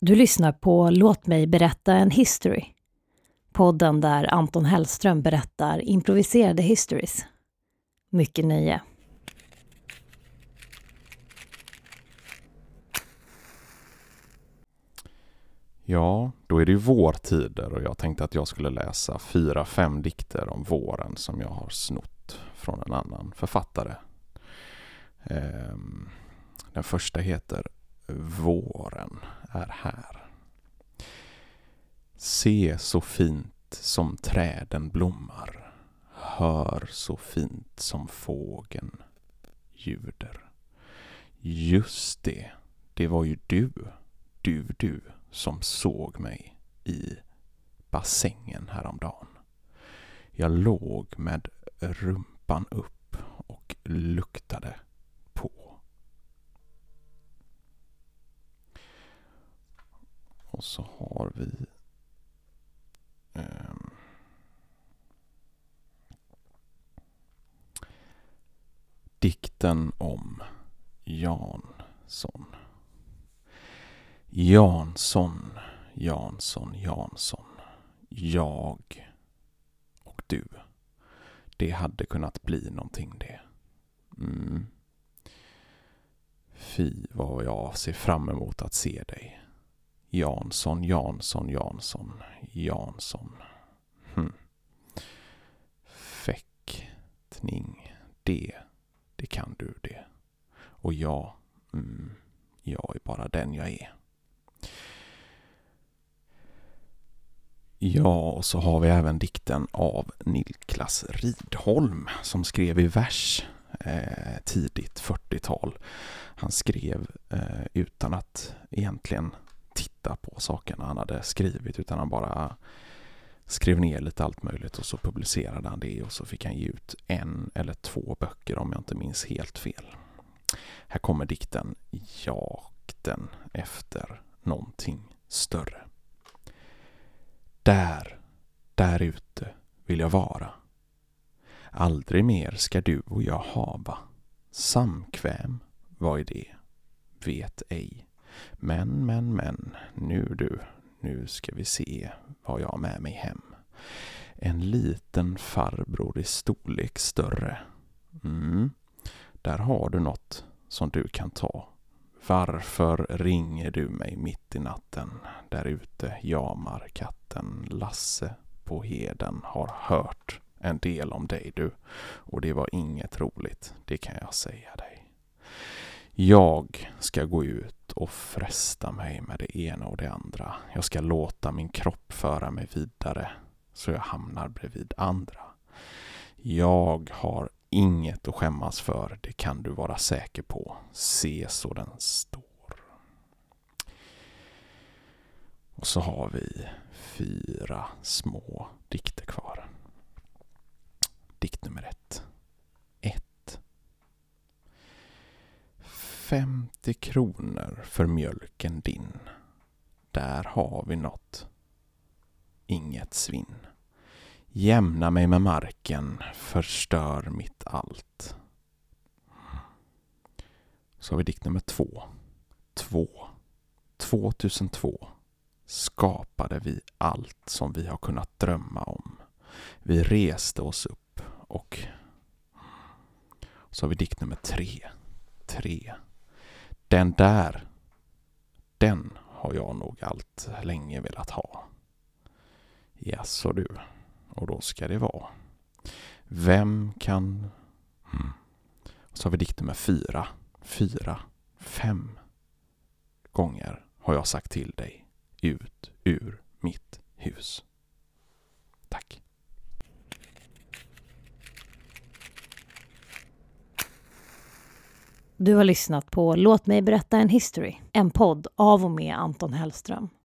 Du lyssnar på Låt mig berätta en history. Podden där Anton Hellström berättar improviserade histories. Mycket nöje. Ja, då är det ju vårtider och jag tänkte att jag skulle läsa fyra, fem dikter om våren som jag har snott från en annan författare. Ehm, den första heter Våren är här. Se så fint som träden blommar. Hör så fint som fågeln ljuder. Just det, det var ju du, du, du som såg mig i bassängen häromdagen. Jag låg med rumpan upp och luktade på. Och så har vi um, dikten om Jansson. Jansson, Jansson, Jansson. Jag och du. Det hade kunnat bli någonting det. Mm. Fy vad jag ser fram emot att se dig. Jansson, Jansson, Jansson, Jansson. Hm. Fäktning, det, det kan du det. Och jag, mm, jag är bara den jag är. Ja, och så har vi även dikten av Niklas Ridholm som skrev i vers eh, tidigt 40-tal. Han skrev eh, utan att egentligen titta på sakerna han hade skrivit utan han bara skrev ner lite allt möjligt och så publicerade han det och så fick han ge ut en eller två böcker om jag inte minns helt fel. Här kommer dikten Jakten efter någonting större. Där, där ute vill jag vara. Aldrig mer ska du och jag hava. Samkväm, vad är det? Vet ej. Men, men, men, nu du, nu ska vi se vad jag har med mig hem. En liten farbror i storlek större. Mm, där har du något som du kan ta. Varför ringer du mig mitt i natten? Där ute jamar katten Lasse på heden har hört en del om dig du. Och det var inget roligt, det kan jag säga dig. Jag ska gå ut och fresta mig med det ena och det andra. Jag ska låta min kropp föra mig vidare så jag hamnar bredvid andra. Jag har inget att skämmas för, det kan du vara säker på. Se så den står. Och så har vi fyra små dikter kvar. Dikt nummer ett. 1. 50 kronor för mjölken din. Där har vi något. Inget svinn. Jämna mig med marken, förstör mitt allt. Så har vi dikt nummer två. Två. 2002 skapade vi allt som vi har kunnat drömma om. Vi reste oss upp och så har vi dikt nummer tre. Tre. Den där, den har jag nog allt länge velat ha. Jaså du, och då ska det vara. Vem kan... Mm. Så har vi dikt nummer fyra. Fyra, fem gånger har jag sagt till dig ut ur mitt hus. Tack. Du har lyssnat på Låt mig berätta en history, en podd av och med Anton Hellström.